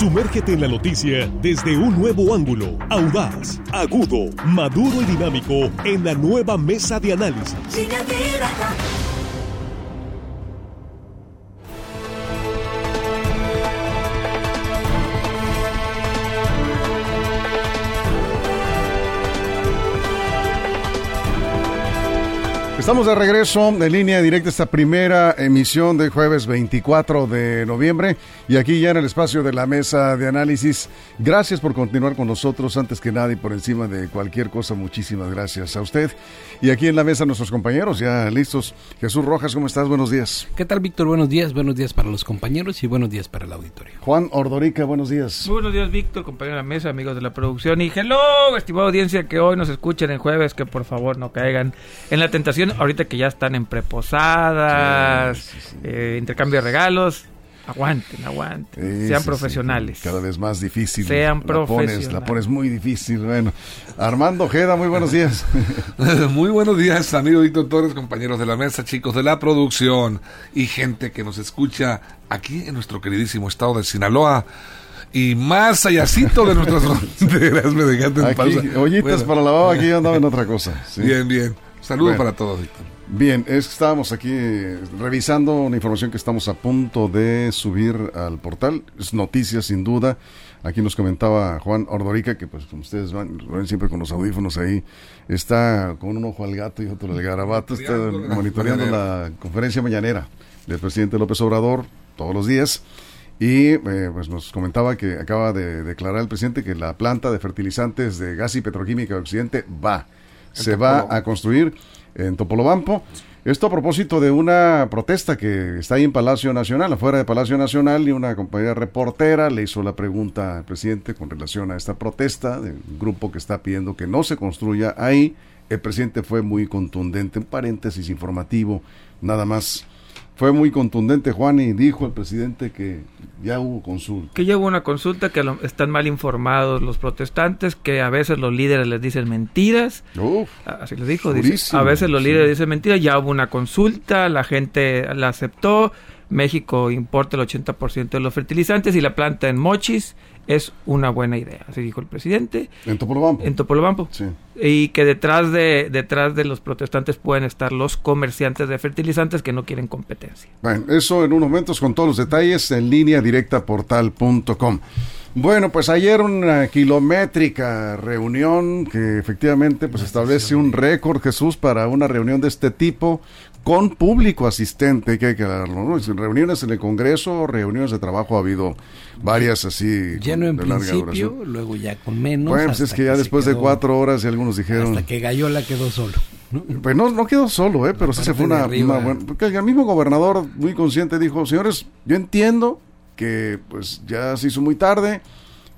Sumérgete en la noticia desde un nuevo ángulo, audaz, agudo, maduro y dinámico en la nueva mesa de análisis. Estamos de regreso en línea directa esta primera emisión de jueves 24 de noviembre y aquí ya en el espacio de la mesa de análisis. Gracias por continuar con nosotros antes que nada y por encima de cualquier cosa. Muchísimas gracias a usted. Y aquí en la mesa nuestros compañeros ya listos. Jesús Rojas, ¿cómo estás? Buenos días. ¿Qué tal, Víctor? Buenos días. Buenos días para los compañeros y buenos días para el auditorio. Juan Ordorica, buenos días. buenos días, Víctor, compañero de la mesa, amigos de la producción. Y hello, estimada audiencia que hoy nos escuchen en jueves, que por favor no caigan en la tentación ahorita que ya están en preposadas, eh, intercambio de regalos, aguanten, aguanten, sean profesionales. cada vez más difícil. Sean profesionales. Pones, la pones muy difícil. Bueno, Armando Ojeda, muy buenos días. muy buenos días, amigo Víctor Torres, compañeros de la mesa, chicos de la producción y gente que nos escucha aquí en nuestro queridísimo estado de Sinaloa y más allácito de nuestras fronteras. Me dejaste en pausa. Ollitas para la baba, aquí andaba en otra cosa. Bien, bien. Saludos para todos, Bien, es que estábamos aquí revisando una información que estamos a punto de subir al portal. Es noticia, sin duda. Aquí nos comentaba Juan Ordorica, que pues como ustedes van, ven siempre con los audífonos ahí, está con un ojo al gato y otro al garabato, está monitoreando la conferencia mañanera del presidente López Obrador todos los días. Y eh, pues nos comentaba que acaba de declarar el presidente que la planta de fertilizantes de gas y petroquímica de Occidente va se va a construir en Topolobampo. Esto a propósito de una protesta que está ahí en Palacio Nacional, afuera de Palacio Nacional, y una compañera reportera le hizo la pregunta al presidente con relación a esta protesta del grupo que está pidiendo que no se construya ahí. El presidente fue muy contundente, un paréntesis informativo, nada más fue muy contundente Juan y dijo el presidente que ya hubo consulta. Que ya hubo una consulta, que están mal informados los protestantes, que a veces los líderes les dicen mentiras. Así lo dijo, dice, a veces los líderes dicen mentiras, ya hubo una consulta, la gente la aceptó, México importa el 80% de los fertilizantes y la planta en Mochis es una buena idea, así dijo el presidente. En Topolobampo. En Topolobampo. Sí. Y que detrás de, detrás de los protestantes pueden estar los comerciantes de fertilizantes que no quieren competencia. Bueno, eso en unos momentos con todos los detalles en línea directa portal.com. Bueno, pues ayer una kilométrica reunión que efectivamente pues establece un récord, Jesús, para una reunión de este tipo con público asistente, que hay que darlo, ¿no? Reuniones en el Congreso, reuniones de trabajo, ha habido varias así. Lleno en principio, luego ya con menos. Bueno, pues es que, ya después de cuatro horas y algunos dijeron... Hasta que Gallola quedó solo. Pues no, no quedó solo, ¿eh? pero sí se fue una, buena... Porque el mismo gobernador muy consciente dijo, señores, yo entiendo que pues ya se hizo muy tarde,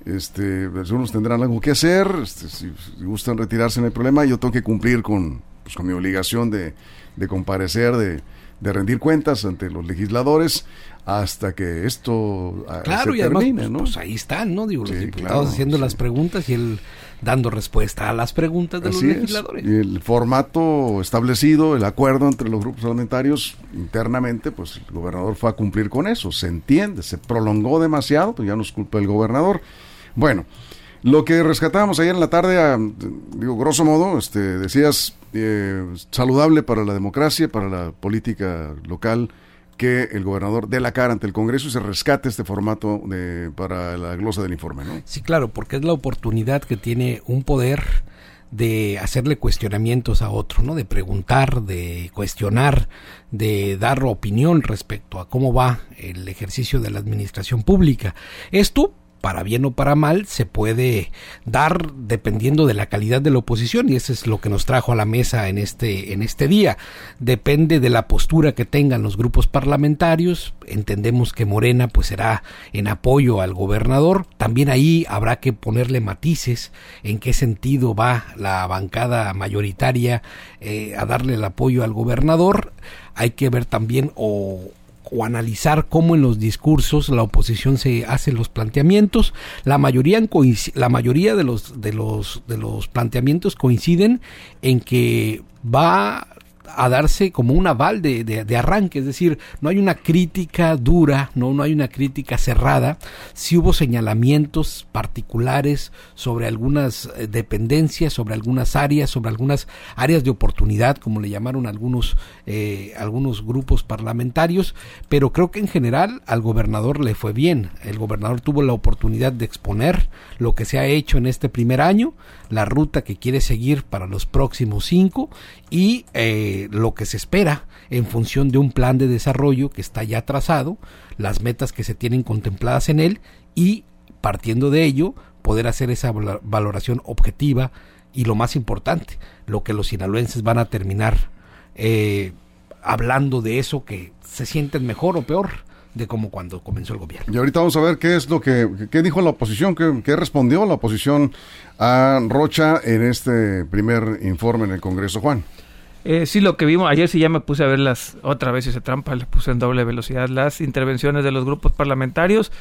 este, algunos tendrán algo que hacer, este, si, gustan retirarse no hay problema, yo tengo que cumplir con, pues, con mi obligación de de comparecer, de, de rendir cuentas ante los legisladores hasta que esto ah, claro, y termine, pues, ¿no? Pues ahí están, ¿no? Digo, los diputados haciendo las preguntas y él dando respuesta a las preguntas de los legisladores. Y el formato establecido, el acuerdo entre los grupos parlamentarios internamente, pues el gobernador fue a cumplir con eso, se entiende, se prolongó demasiado, pues ya no es culpa del gobernador. Bueno, lo que rescatábamos ayer en la tarde, ah, digo, grosso modo, este, decías, eh, saludable para la democracia, para la política local, que el gobernador dé la cara ante el Congreso y se rescate este formato de, para la glosa del informe, ¿no? Sí, claro, porque es la oportunidad que tiene un poder de hacerle cuestionamientos a otro, ¿no? De preguntar, de cuestionar, de dar opinión respecto a cómo va el ejercicio de la administración pública. Esto para bien o para mal, se puede dar dependiendo de la calidad de la oposición y eso es lo que nos trajo a la mesa en este, en este día. Depende de la postura que tengan los grupos parlamentarios. Entendemos que Morena pues será en apoyo al gobernador. También ahí habrá que ponerle matices en qué sentido va la bancada mayoritaria eh, a darle el apoyo al gobernador. Hay que ver también o o analizar cómo en los discursos la oposición se hace los planteamientos. La mayoría, la mayoría de, los, de, los, de los planteamientos coinciden en que va a darse como un aval de, de, arranque, es decir, no hay una crítica dura, no, no hay una crítica cerrada, sí hubo señalamientos particulares sobre algunas eh, dependencias, sobre algunas áreas, sobre algunas áreas de oportunidad, como le llamaron algunos, eh, algunos grupos parlamentarios, pero creo que en general al gobernador le fue bien, el gobernador tuvo la oportunidad de exponer lo que se ha hecho en este primer año, la ruta que quiere seguir para los próximos cinco y eh, lo que se espera en función de un plan de desarrollo que está ya trazado, las metas que se tienen contempladas en él y partiendo de ello poder hacer esa valoración objetiva y lo más importante, lo que los sinaloenses van a terminar eh, hablando de eso que se sienten mejor o peor de cómo cuando comenzó el gobierno. Y ahorita vamos a ver qué es lo que qué dijo la oposición, qué, qué, respondió la oposición a Rocha en este primer informe en el Congreso, Juan. Eh, sí, lo que vimos, ayer sí ya me puse a ver las, otra vez ese trampa, le puse en doble velocidad las intervenciones de los grupos parlamentarios,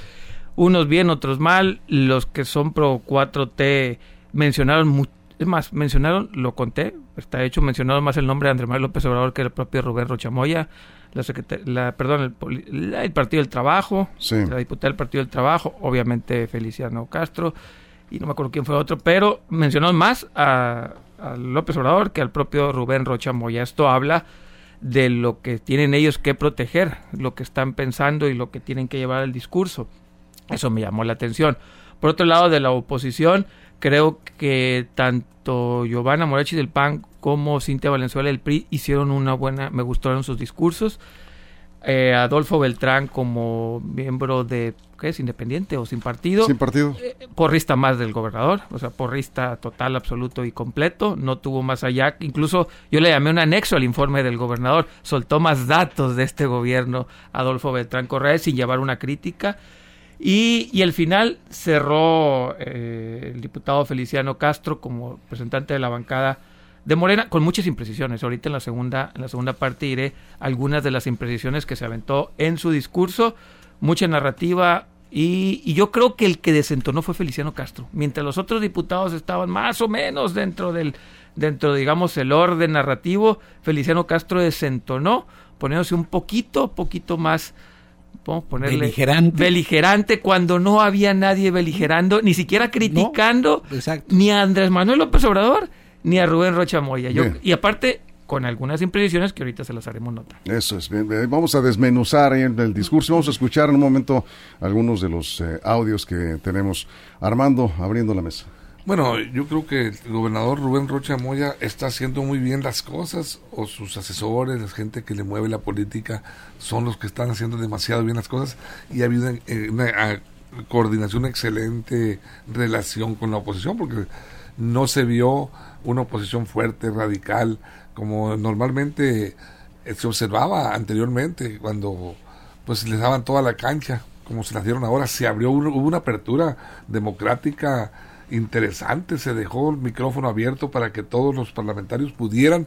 unos bien, otros mal, los que son pro 4T mencionaron, es más, mencionaron, lo conté, está hecho, mencionaron más el nombre de Andrés Manuel López Obrador que el propio Rubén Rochamoya, la, la perdón, el, Partido del Trabajo, la diputada del Partido del Trabajo, obviamente Feliciano Castro, y no me acuerdo quién fue otro, pero mencionaron más a, López Obrador que al propio Rubén Rocha Moya. Esto habla de lo que tienen ellos que proteger, lo que están pensando y lo que tienen que llevar al discurso. Eso me llamó la atención. Por otro lado, de la oposición, creo que tanto Giovanna Morachi del PAN como Cintia Valenzuela del PRI hicieron una buena, me gustaron sus discursos. Eh, Adolfo Beltrán como miembro de ¿qué es? independiente o sin partido. Sin partido. Eh, porrista más del gobernador, o sea, porrista total, absoluto y completo, no tuvo más allá, incluso yo le llamé un anexo al informe del gobernador, soltó más datos de este gobierno Adolfo Beltrán Correa sin llevar una crítica. Y, y al final cerró eh, el diputado Feliciano Castro como representante de la bancada de Morena con muchas imprecisiones. Ahorita en la segunda, en la segunda parte iré algunas de las imprecisiones que se aventó en su discurso, mucha narrativa y, yo creo que el que desentonó fue Feliciano Castro, mientras los otros diputados estaban más o menos dentro del dentro digamos el orden narrativo, Feliciano Castro desentonó, poniéndose un poquito, poquito más podemos ponerle beligerante. beligerante cuando no había nadie beligerando, ni siquiera criticando ni a Andrés Manuel López Obrador ni a Rubén Rocha Moya. y aparte, con algunas imprecisiones que ahorita se las haremos nota. Eso es, bien, vamos a desmenuzar ahí el discurso, vamos a escuchar en un momento algunos de los eh, audios que tenemos. Armando, abriendo la mesa. Bueno, yo creo que el gobernador Rubén Rocha Moya está haciendo muy bien las cosas, o sus asesores, la gente que le mueve la política, son los que están haciendo demasiado bien las cosas, y ha habido eh, una coordinación, excelente relación con la oposición, porque no se vio una oposición fuerte, radical, como normalmente eh, se observaba anteriormente cuando pues les daban toda la cancha, como se las dieron ahora, se abrió, hubo una apertura democrática interesante, se dejó el micrófono abierto para que todos los parlamentarios pudieran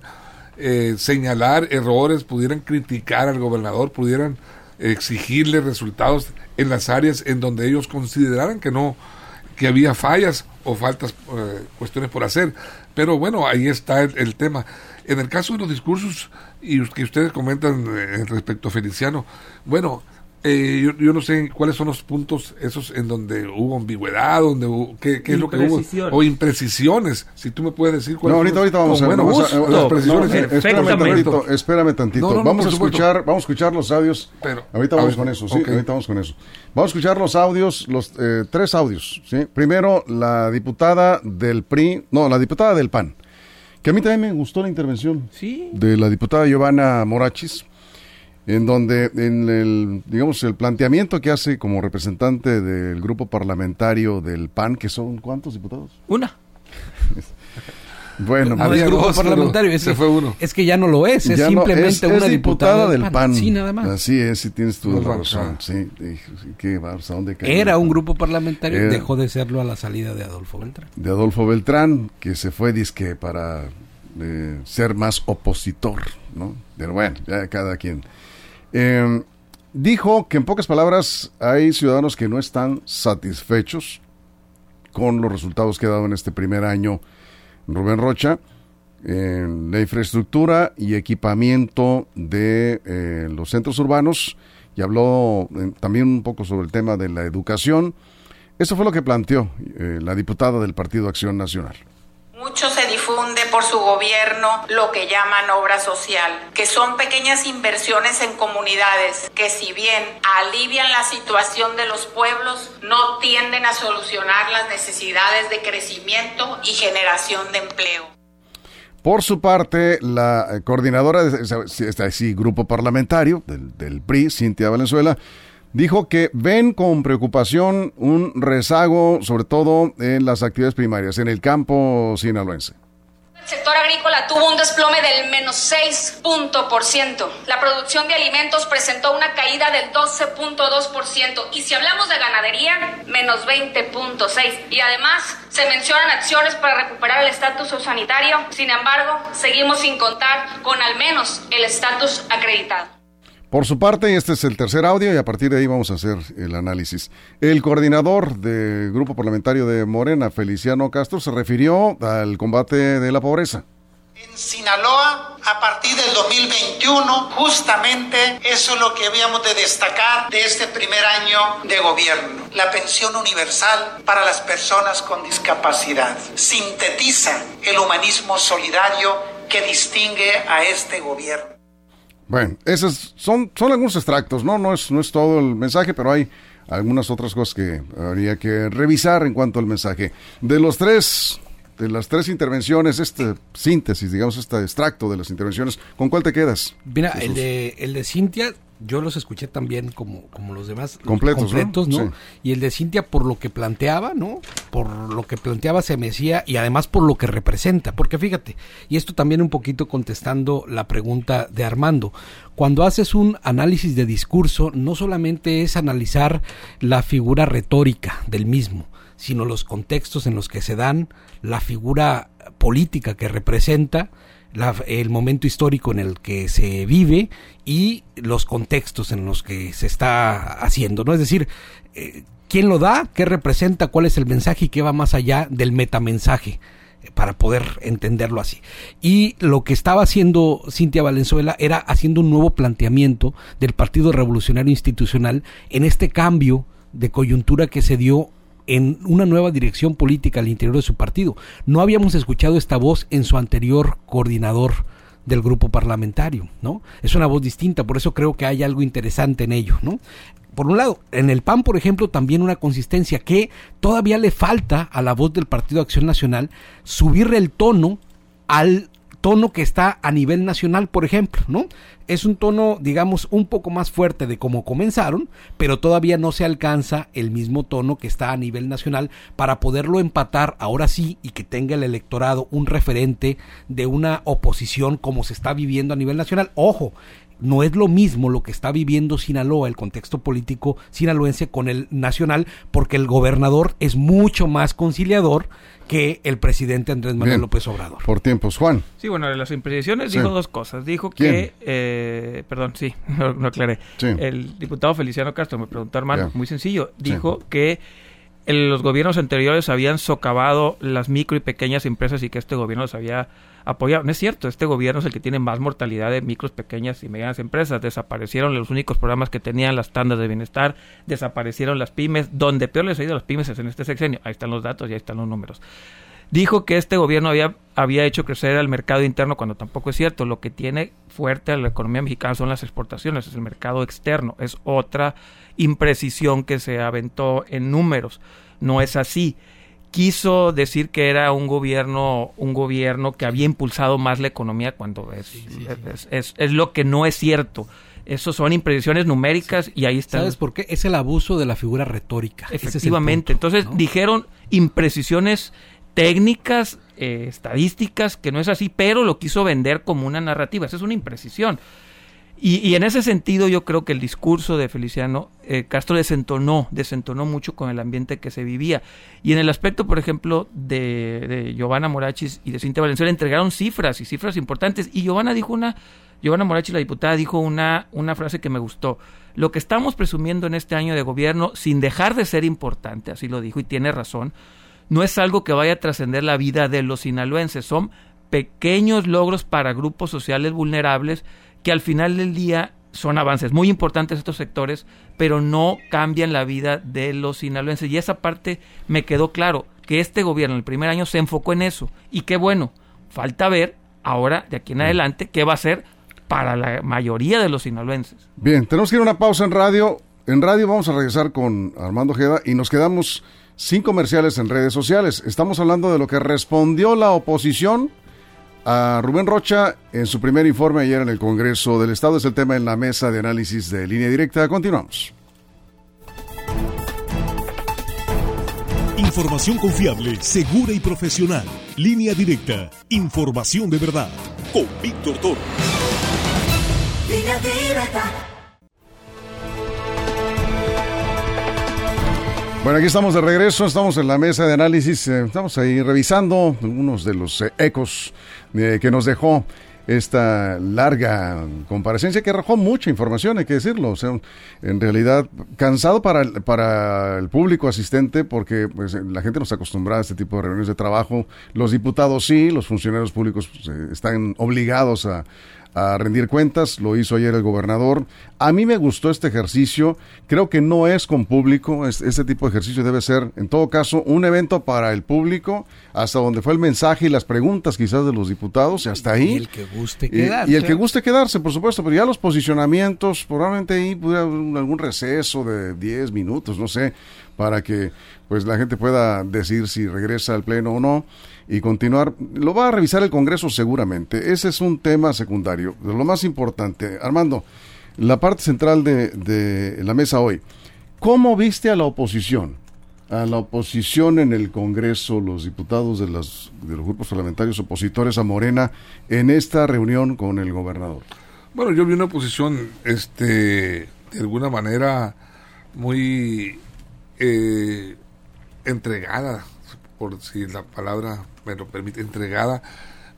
eh, señalar errores, pudieran criticar al gobernador, pudieran exigirle resultados en las áreas en donde ellos consideraran que no que había fallas o faltas, eh, cuestiones por hacer. Pero bueno, ahí está el, tema. En el caso de los discursos y que ustedes comentan eh, respecto a Feliciano, bueno, eh, yo, no sé cuáles son los puntos esos en donde hubo ambigüedad, donde qué, es lo que hubo, o imprecisiones. Si tú me puedes decir cuáles. No, ahorita, ahorita vamos a ver. las precisiones. espérame tantito, espérame tantito. vamos a escuchar, vamos a escuchar los audios. Pero, ahorita vamos con eso, sí, ahorita vamos con eso. Vamos a escuchar los audios, los eh, tres audios. ¿sí? Primero, la diputada del PRI, no, la diputada del PAN. Que a mí también me gustó la intervención de la diputada Giovanna Morachis en donde en el digamos el planteamiento que hace como representante del grupo parlamentario del PAN que son cuántos diputados una. Bueno no, es grupo parlamentario es, se fue uno. es que ya no lo es es simplemente una diputada, del PAN. sí nada más. Así es si tienes tu razón sí, ¿qué, ¿dónde era un grupo parlamentario dejó de serlo a la salida de Adolfo Beltrán. de Adolfo Beltrán que se fue disque para eh, ser más opositor no pero bueno ya cada quien Em, dijo que en pocas palabras hay ciudadanos que no están satisfechos con los resultados que ha dado en este primer año Rubén Rocha. en la infraestructura y equipamiento de eh, los centros urbanos y habló eh, también un poco sobre el tema de la educación. Eso fue lo que planteó eh, la diputada del Partido Acción Nacional. Se difunde por su gobierno lo que llaman obra social, que son pequeñas inversiones en comunidades que si bien alivian la situación de los pueblos, no tienden a solucionar las necesidades de crecimiento y generación de empleo. Por su parte, la coordinadora de este grupo parlamentario del, del PRI, Cintia Valenzuela, dijo que ven con preocupación un rezago, sobre todo en las actividades primarias, en el campo sinaloense. El sector agrícola tuvo un desplome del menos 6 por ciento. La producción de alimentos presentó una caída del 12.2%. Y si hablamos de ganadería, menos 20.6%. Y además se mencionan acciones para recuperar el estatus sanitario. Sin embargo, seguimos sin contar con al menos el estatus acreditado. Por su parte, este es el tercer audio y a partir de ahí vamos a hacer el análisis. El coordinador del grupo parlamentario de Morena, Feliciano Castro, se refirió al combate de la pobreza. En Sinaloa, a partir del 2021, justamente eso es lo que habíamos de destacar de este primer año de gobierno. La pensión universal para las personas con discapacidad sintetiza el humanismo solidario que distingue a este gobierno. Bueno, esos son, son algunos extractos, ¿no? No es, no es todo el mensaje, pero hay algunas otras cosas que habría que revisar en cuanto al mensaje. De los tres, de las tres intervenciones, este síntesis, digamos, este extracto de las intervenciones, ¿con cuál te quedas? Mira, el de, el de Cintia yo los escuché también como, como los demás completos, ¿no? Y el de Cintia por lo que planteaba, ¿no? Por lo que planteaba se me decía y además por lo que representa, porque fíjate, y esto también un poquito contestando la pregunta de Armando, cuando haces un análisis de discurso no solamente es analizar la figura retórica del mismo, sino los contextos en los que se dan, la figura política que representa, el momento histórico en el que se vive y los contextos en los que se está haciendo, ¿no? Es decir, eh, quién lo da, qué representa, cuál es el mensaje y qué va más allá del metamensaje eh, para poder entenderlo así. Y lo que estaba haciendo Cintia Valenzuela era haciendo un nuevo planteamiento del Partido Revolucionario Institucional en este cambio de coyuntura que se dio en una nueva dirección política al interior de su partido. No habíamos escuchado esta voz en su anterior coordinador del grupo parlamentario, ¿no? Es una voz distinta, por eso creo que hay algo interesante en ello, ¿no? Por un lado, en el PAN, por ejemplo, también una consistencia que todavía le falta a la voz del Partido Acción Nacional subirle el tono al tono que está a nivel nacional, por ejemplo, ¿no? Es un tono, digamos, un poco más fuerte de cómo comenzaron, pero todavía no se alcanza el mismo tono que está a nivel nacional para poderlo empatar ahora sí y que tenga el electorado un referente de una oposición como se está viviendo a nivel nacional. Ojo, no es lo mismo lo que está viviendo Sinaloa, el contexto político sinaloense con el nacional, porque el gobernador es mucho más conciliador que el presidente Andrés Manuel López Obrador. Por tiempos, Juan. Sí, bueno, de las imprecisiones dijo dos cosas. Dijo que, eh, perdón, sí, no, aclaré. El diputado Feliciano Castro me preguntó, hermano, muy sencillo, dijo que los gobiernos anteriores habían socavado las micro y pequeñas empresas y que este gobierno los había apoyado. No es cierto, este gobierno es el que tiene más mortalidad de micros, pequeñas y medianas empresas. Desaparecieron los únicos programas que tenían las tandas de bienestar, desaparecieron las pymes. Donde peor les ha ido a las pymes es en este sexenio. Ahí están los datos y ahí están los números. Dijo que este gobierno había, había hecho crecer al mercado interno cuando tampoco es cierto. Lo que tiene fuerte a la economía mexicana son las exportaciones, es el mercado externo. Es otra imprecisión que se aventó en números. No es así. Quiso decir que era un gobierno, un gobierno que había impulsado más la economía cuando es, es, es, lo que no es cierto. Eso son imprecisiones numéricas y ahí está. ¿Sabes por qué? Es el abuso de la figura retórica. Efectivamente. Entonces dijeron imprecisiones técnicas, eh, estadísticas, que no es así, pero lo quiso vender como una narrativa. Esa es una imprecisión. Y, en ese sentido yo creo que el discurso de Feliciano eh, Castro desentonó, desentonó mucho con el ambiente que se vivía. Y en el aspecto, por ejemplo, de, de Giovanna Morachis y de Cintia Valenzuela entregaron cifras y cifras importantes. Y Giovanna dijo una, Giovanna Morachis, la diputada, dijo una, una frase que me gustó. Lo que estamos presumiendo en este año de gobierno, sin dejar de ser importante, así lo dijo y tiene razón, no es algo que vaya a trascender la vida de los sinaloenses, son pequeños logros para grupos sociales vulnerables que al final del día son avances muy importantes estos sectores, pero no cambian la vida de los sinaloenses. Y esa parte me quedó claro, que este gobierno el primer año se enfocó en eso. Y qué bueno, falta ver ahora, de aquí en adelante, qué va a ser para la mayoría de los sinaloenses. Bien, tenemos que ir a una pausa en radio. En radio vamos a regresar con Armando Jeda y nos quedamos sin comerciales en redes sociales. Estamos hablando de lo que respondió la oposición a Rubén Rocha en su primer informe ayer en el Congreso del Estado. Es el tema en la mesa de análisis de línea directa. Continuamos. Información confiable, segura y profesional. Línea directa. Información de verdad. Con Víctor Toro. Línea directa. Bueno, aquí estamos de regreso, estamos en la mesa de análisis, eh, estamos ahí revisando algunos de los eh, ecos eh, que nos dejó esta larga comparecencia que arrojó mucha información, hay que decirlo. O sea, en realidad, cansado para el, para el público asistente, porque pues, la gente no está acostumbrada a este tipo de reuniones de trabajo. Los diputados sí, los funcionarios públicos pues, están obligados a, a rendir cuentas, lo hizo ayer el gobernador. A mí me gustó este ejercicio, creo que no es con público, este, tipo de ejercicio debe ser, en todo caso, un evento para el público, hasta donde fue el mensaje y las preguntas quizás de los diputados, y hasta ahí. Y el que guste quedarse. Y, el que guste quedarse, por supuesto, pero ya los posicionamientos, probablemente ahí pudiera haber algún receso de 10 minutos, no sé, para que pues la gente pueda decir si regresa al pleno o no y continuar. Lo va a revisar el Congreso seguramente. Ese es un tema secundario. Lo más importante, Armando, la parte central de, la mesa hoy. ¿Cómo viste a la oposición? A la oposición en el Congreso, los diputados de los grupos parlamentarios opositores a Morena en esta reunión con el gobernador. Bueno, yo vi una oposición, este, de alguna manera, muy eh, entregada, por si la palabra me lo permite, entregada,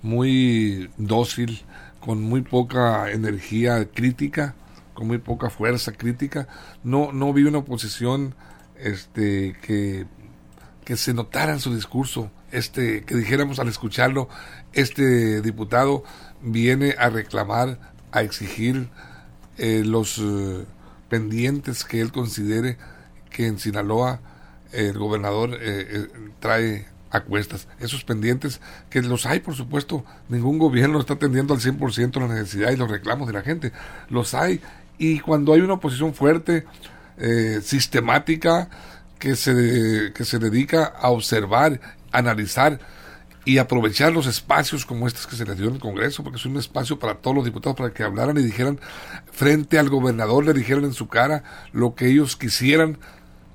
muy dócil, con muy poca energía crítica, con muy poca fuerza crítica. No, no vi una oposición este, que, que se notara en su discurso, este, que dijéramos al escucharlo, este diputado viene a reclamar, a exigir eh, los eh, pendientes que él considere que en Sinaloa el gobernador eh, eh, trae a cuestas. Esos pendientes, que los hay, por supuesto, ningún gobierno está atendiendo al 100% la necesidad y los reclamos de la gente. Los hay. Y cuando hay una oposición fuerte, eh, sistemática, que se, que se dedica a observar, analizar y aprovechar los espacios como estos que se les dio en el Congreso, porque es un espacio para todos los diputados para que hablaran y dijeran frente al gobernador, le dijeran en su cara lo que ellos quisieran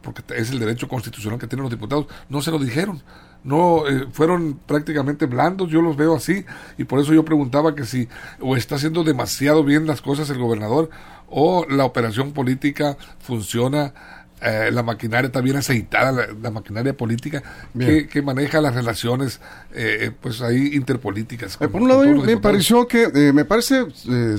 porque es el derecho constitucional que tienen los diputados, no se lo dijeron. No, eh, fueron prácticamente blandos, yo los veo así, y por eso yo preguntaba que si o está haciendo demasiado bien las cosas el gobernador, o la operación política funciona eh, la maquinaria está bien aceitada, la, maquinaria política que, maneja las relaciones, eh, pues ahí interpolíticas. por un lado, me pareció que, me parece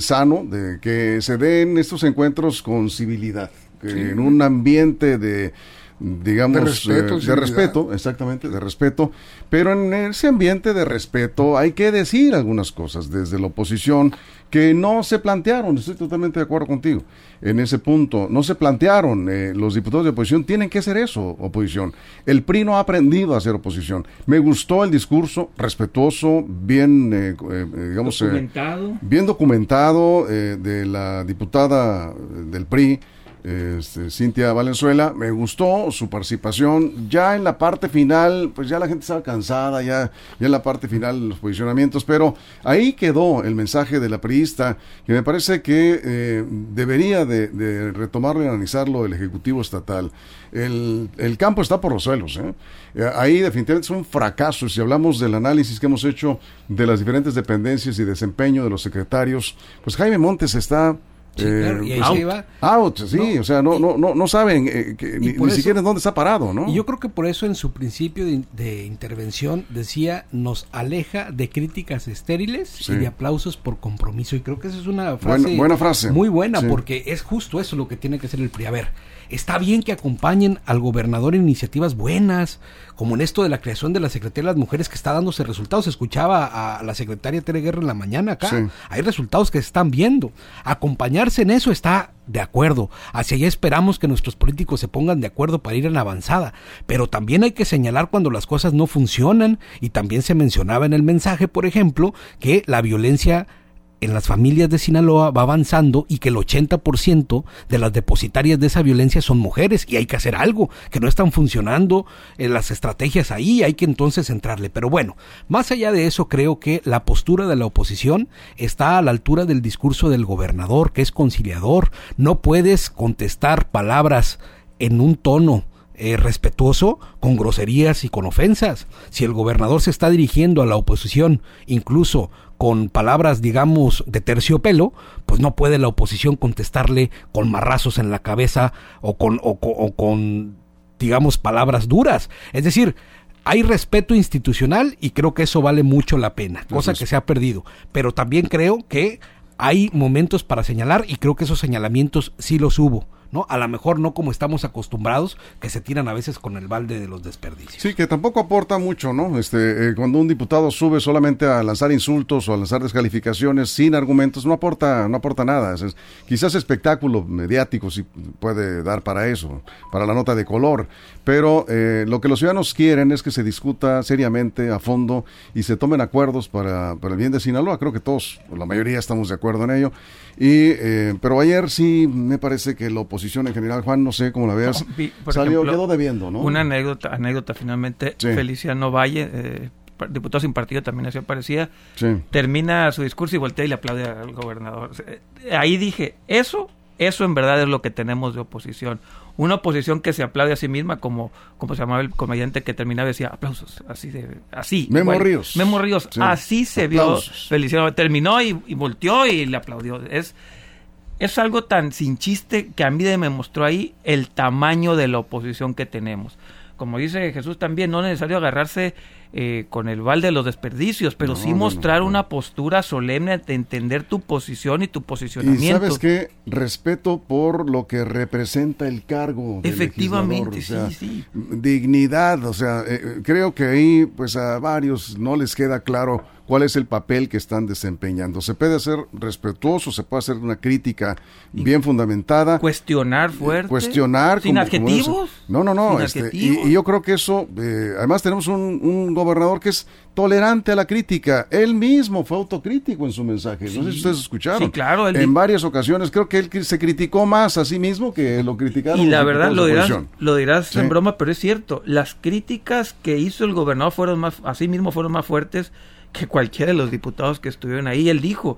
sano de que se den estos encuentros con civilidad en un ambiente de digamos, de respeto, respeto, exactamente, de respeto, pero en ese ambiente de respeto hay que decir algunas cosas desde la oposición que no se plantearon, estoy totalmente de acuerdo contigo, en ese punto, no se plantearon, eh, los diputados de oposición tienen que hacer eso, oposición, el PRI no ha aprendido a hacer oposición, me gustó el discurso, respetuoso, bien, eh, eh, digamos, documentado. bien documentado de la diputada del PRI, este, Cintia Valenzuela, me gustó su participación. Ya en la parte final, pues ya la gente estaba cansada, ya, ya en la parte final los posicionamientos, pero ahí quedó el mensaje de la priista, que me parece que eh, debería de, retomarlo y analizarlo el Ejecutivo Estatal. El, el campo está por los suelos. ¿eh? Eh, ahí definitivamente es un fracaso. Si hablamos del análisis que hemos hecho de las diferentes dependencias y desempeño de los secretarios, pues Jaime Montes está Sí, y ahí out. Se va. out, sí, o sea, no, no, no, no saben eh, ni, siquiera dónde está parado, ¿no? Y yo creo que por eso en su principio de, intervención decía, nos aleja de críticas estériles y de aplausos por compromiso. Y creo que esa es una frase, buena, frase. muy buena, porque es justo eso lo que tiene que ser el PRI. A ver, está bien que acompañen al gobernador en iniciativas buenas, como en esto de la creación de la Secretaría de las Mujeres que está dándose resultados. Escuchaba a la secretaria Tere Guerra en la mañana acá. Hay resultados que se están viendo. Acompañarse en eso está de acuerdo. Hacia allá esperamos que nuestros políticos se pongan de acuerdo para ir en avanzada. Pero también hay que señalar cuando las cosas no funcionan. Y también se mencionaba en el mensaje, por ejemplo, que la violencia en las familias de Sinaloa va avanzando y que el 80% de las depositarias de esa violencia son mujeres y hay que hacer algo, que no están funcionando en las estrategias ahí, hay que entonces entrarle. Pero bueno, más allá de eso creo que la postura de la oposición está a la altura del discurso del gobernador, que es conciliador. No puedes contestar palabras en un tono eh, respetuoso con groserías y con ofensas. Si el gobernador se está dirigiendo a la oposición, incluso con palabras, digamos, de terciopelo, pues no puede la oposición contestarle con marrazos en la cabeza o con, o, con digamos, palabras duras. Es decir, hay respeto institucional y creo que eso vale mucho la pena, cosa que se ha perdido. Pero también creo que hay momentos para señalar y creo que esos señalamientos sí los hubo. ¿No? A lo mejor no como estamos acostumbrados, que se tiran a veces con el balde de los desperdicios. Sí, que tampoco aporta mucho, ¿no? Este, eh, cuando un diputado sube solamente a lanzar insultos o a lanzar descalificaciones sin argumentos, no aporta, no aporta nada. quizás espectáculo mediático sí puede dar para eso, para la nota de color, pero eh, lo que los ciudadanos quieren es que se discuta seriamente, a fondo, y se tomen acuerdos para, para el bien de Sinaloa. Creo que todos, la mayoría estamos de acuerdo en ello. Y, eh, pero ayer sí me parece que la oposición en general, Juan, no sé cómo la veas, salió, quedó debiendo, ¿no? Una anécdota, anécdota finalmente, Feliciano Valle, eh, diputado sin partido también así aparecía, termina su discurso y voltea y le aplaude al gobernador. Ahí dije, eso, eso en verdad es lo que tenemos de oposición una oposición que se aplaude a sí misma, como, como se llamaba el comediante que terminaba y decía aplausos, así de, así. Memo Ríos. Memo Ríos, así se vio Feliciano, terminó y, volteó y le aplaudió. Es, es algo tan sin chiste que a mí me mostró ahí el tamaño de la oposición que tenemos. Como dice Jesús también, no es necesario agarrarse eh, con el val de los desperdicios, pero sí mostrar una postura solemne de entender tu posición y tu posicionamiento. Y sabes qué, respeto por lo que representa el cargo. Efectivamente, sí, sí. Dignidad, o sea, eh, creo que ahí pues a varios no les queda claro cuál es el papel que están desempeñando. Se puede hacer respetuoso, se puede hacer una crítica bien fundamentada. Cuestionar fuerte. Cuestionar. Sin adjetivos. no, no, no. Este, y, yo creo que eso, eh, además tenemos un, gobernador que es tolerante a la crítica. Él mismo fue autocrítico en su mensaje. No sé si ustedes escucharon. Sí, claro. en varias ocasiones creo que él se criticó más a sí mismo que lo criticaron. Y la verdad, lo dirás, lo dirás en broma, pero es cierto. Las críticas que hizo el gobernador fueron más, a sí mismo fueron más fuertes que cualquiera de los diputados que estuvieron ahí. Él dijo,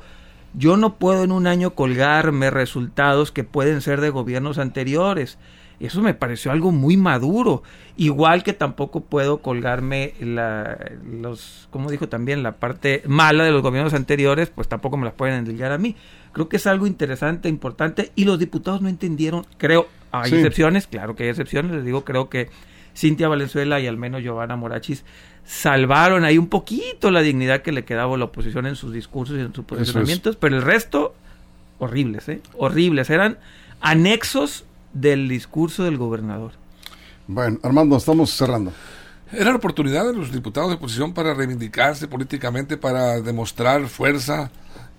yo no puedo en un año colgarme resultados que pueden ser de gobiernos anteriores. Eso me pareció algo muy maduro. Igual que tampoco puedo colgarme la, los, como dijo también, la parte mala de los gobiernos anteriores, pues tampoco me las pueden endillar a mí. Creo que es algo interesante, importante, y los diputados no entendieron, creo, hay excepciones, claro que hay excepciones, les digo, creo que Cintia Valenzuela y al menos Giovanna Morachis salvaron ahí un poquito la dignidad que le quedaba a la oposición en sus discursos y en sus posicionamientos, pero el resto, horribles, ¿eh? Horribles. Eran anexos del discurso del gobernador. Bueno, Armando, estamos cerrando. Era la oportunidad de los diputados de oposición para reivindicarse políticamente, para demostrar fuerza,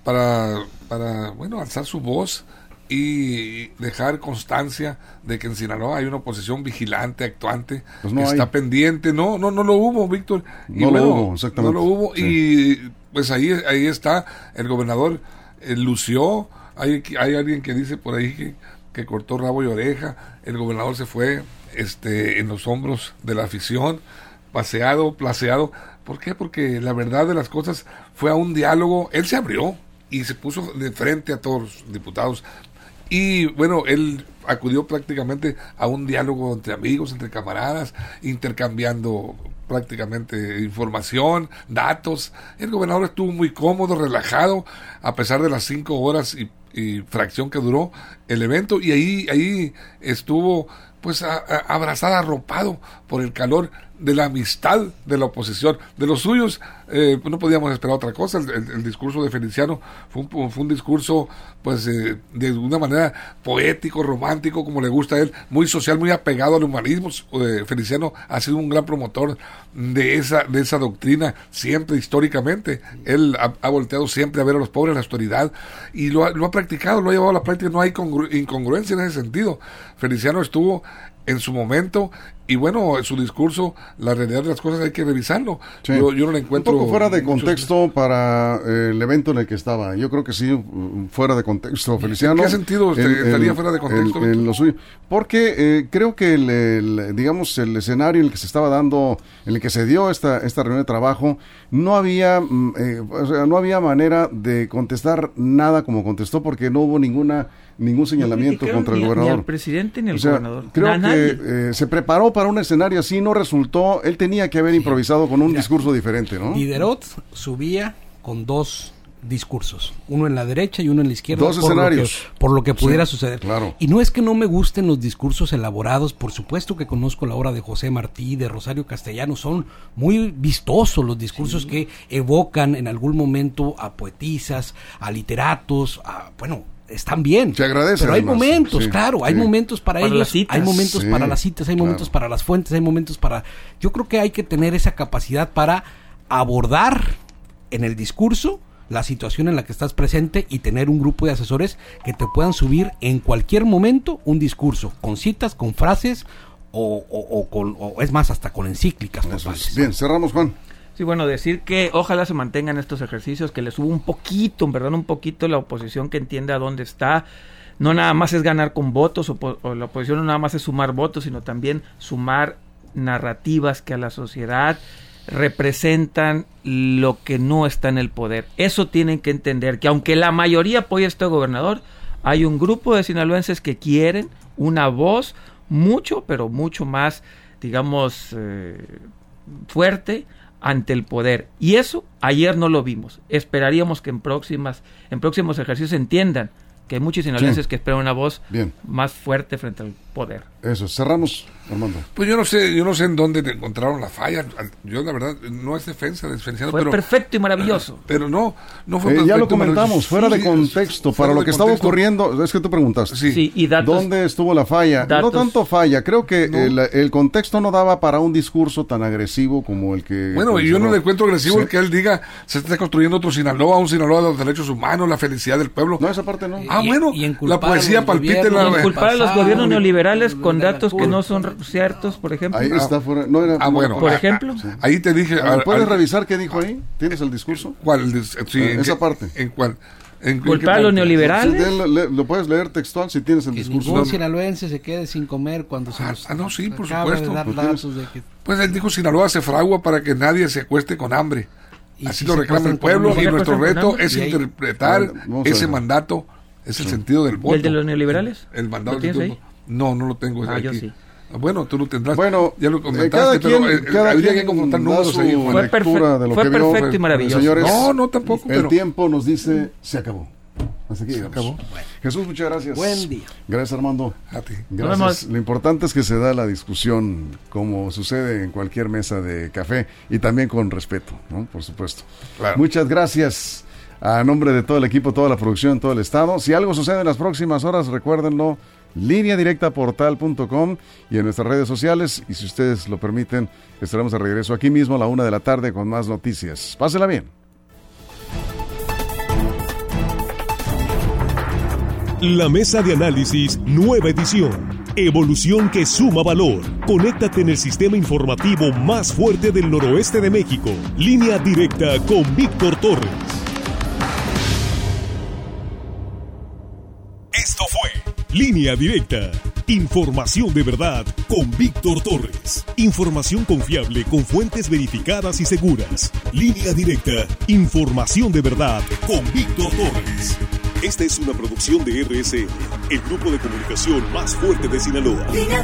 para, para bueno, alzar su voz y dejar constancia de que en Sinaloa hay una oposición vigilante, actuante, pues que está pendiente. No, no, no lo hubo, Víctor. No lo hubo, exactamente. No lo hubo y pues ahí, ahí está, el gobernador eh, lució, hay, hay alguien que dice por ahí que, que cortó rabo y oreja, el gobernador se fue este, en los hombros de la afición, paseado, placeado. ¿Por qué? Porque la verdad de las cosas fue a un diálogo, él se abrió, y se puso de frente a todos los diputados y bueno, él acudió prácticamente a un diálogo entre amigos, entre camaradas, intercambiando prácticamente información, datos. El gobernador estuvo muy cómodo, relajado, a pesar de las cinco horas y, y fracción que duró el evento y ahí, ahí estuvo pues abrazada, arropado por el calor de la amistad de la oposición, de los suyos, eh, no podíamos esperar otra cosa. El, discurso de Feliciano fue un, fue un discurso, pues, eh, de una manera poético, romántico, como le gusta a él, muy social, muy apegado al humanismo. Eh, Feliciano ha sido un gran promotor de esa, de esa doctrina, siempre históricamente. Él ha, volteado siempre a ver a los pobres, la autoridad, y lo ha, lo ha practicado, lo ha llevado a la práctica. No hay incongruencia en ese sentido. Feliciano estuvo en su momento y bueno, su discurso, la realidad de las cosas hay que revisarlo. Yo, no lo encuentro. Un poco fuera de contexto para eh, el evento en el que estaba. Yo creo que sí, fuera de contexto, Feliciano. ¿En qué sentido estaría fuera de contexto? En, lo suyo. Porque eh, creo que, el, digamos, el escenario en el que se estaba dando, en el que se dio esta, esta reunión de trabajo, no había, mm, eh, o sea, no había manera de contestar nada como contestó porque no hubo ninguna ningún señalamiento contra el gobernador. Ni el presidente ni el gobernador. Creo que se preparó para un escenario así, no resultó. Él tenía que haber improvisado con un discurso diferente, ¿no? Diderot subía con dos discursos, uno en la derecha y uno en la izquierda. Dos escenarios. por lo que pudiera suceder. Claro. Y no es que no me gusten los discursos elaborados, por supuesto que conozco la obra de José Martí, de Rosario Castellano, son muy vistosos los discursos que evocan en algún momento a poetisas, a literatos, a, bueno, están bien. Se agradece. Pero hay momentos, claro, hay momentos para, ellos, hay momentos para las citas, hay momentos para las fuentes, hay momentos para... Yo creo que hay que tener esa capacidad para abordar en el discurso la situación en la que estás presente y tener un grupo de asesores que te puedan subir en cualquier momento un discurso, con citas, con frases o, o, con, o es más, hasta con encíclicas. Bien, cerramos, Juan. Sí, bueno, decir que ojalá se mantengan estos ejercicios, que le suba un poquito, en verdad, un poquito la oposición que entienda dónde está. No nada más es ganar con votos, o, la oposición no nada más es sumar votos, sino también sumar narrativas que a la sociedad representan lo que no está en el poder. Eso tienen que entender, que aunque la mayoría apoya a este gobernador, hay un grupo de sinaloenses que quieren una voz mucho, pero mucho más, digamos, eh, fuerte ante el poder. Y eso ayer no lo vimos. Esperaríamos que en próximas en próximos ejercicios entiendan que hay muchos sinaloenses que esperan una voz más fuerte frente al poder. Eso, cerramos, Armando. Pues yo no sé, yo no sé en dónde encontraron la falla. Yo la verdad no es defensa de Fue perfecto y maravilloso. Pero no, no fue eh, Ya lo comentamos, fuera de contexto, para lo que estaba ocurriendo, es que tú preguntaste. Sí, y datos, ¿Dónde estuvo la falla? No tanto falla, creo que el, contexto no daba para un discurso tan agresivo como el que... Bueno, y yo no le encuentro agresivo el que él diga, se está construyendo otro Sinaloa, un Sinaloa de los derechos humanos, la felicidad del pueblo. No, esa parte no. Ah, bueno, la poesía palpite la... culpar a los gobiernos neoliberales con datos que no son ciertos, por ejemplo. Ahí está fuera. No era, ah, bueno. Por ejemplo. Ahí te dije. ¿Puedes revisar qué dijo ahí? ¿Tienes el discurso? ¿Cuál? Sí, ah, esa parte. ¿En cuál? ¿En culpar a los neoliberales? lo, puedes leer textual si tienes el que discurso. Ningún sinaloense se quede sin comer cuando se ah, ah no, sí, por supuesto. Pues él dijo Sinaloa se fragua para que nadie se acueste con hambre. Así lo reclama el pueblo y nuestro reto es interpretar ese mandato es el sentido del voto. ¿El de los neoliberales? El mandato ¿Lo ahí? No, no lo tengo. Ah, yo sí. Bueno, tú lo tendrás. Bueno, ya lo comentaste, pero eh, cada habría que confrontar números ahí. Fue, perfecto, de lo fue que perfecto y maravilloso. Señores, no, no tampoco. El tiempo nos dice, se acabó. Hasta aquí se acabó. Jesús, muchas gracias. Buen día. Gracias, Armando. A ti. Gracias. Lo importante es que se da la discusión, como sucede en cualquier mesa de café, y también con respeto, ¿no? Por supuesto. Muchas gracias. A nombre de todo el equipo, toda la producción, todo el estado. Si algo sucede en las próximas horas, recuérdenlo, línea directa portal.com y en nuestras redes sociales. Y si ustedes lo permiten, estaremos de regreso aquí mismo a la una de la tarde con más noticias. Pásela bien. La mesa de análisis, nueva edición. Evolución que suma valor. Conéctate en el sistema informativo más fuerte del noroeste de México. Línea directa con Víctor Torres. Línea Directa. Información de verdad con Víctor Torres. Información confiable con fuentes verificadas y seguras. Línea Directa. Información de verdad con Víctor Torres. Esta es una producción de RSN, el grupo de comunicación más fuerte de Sinaloa. Línea.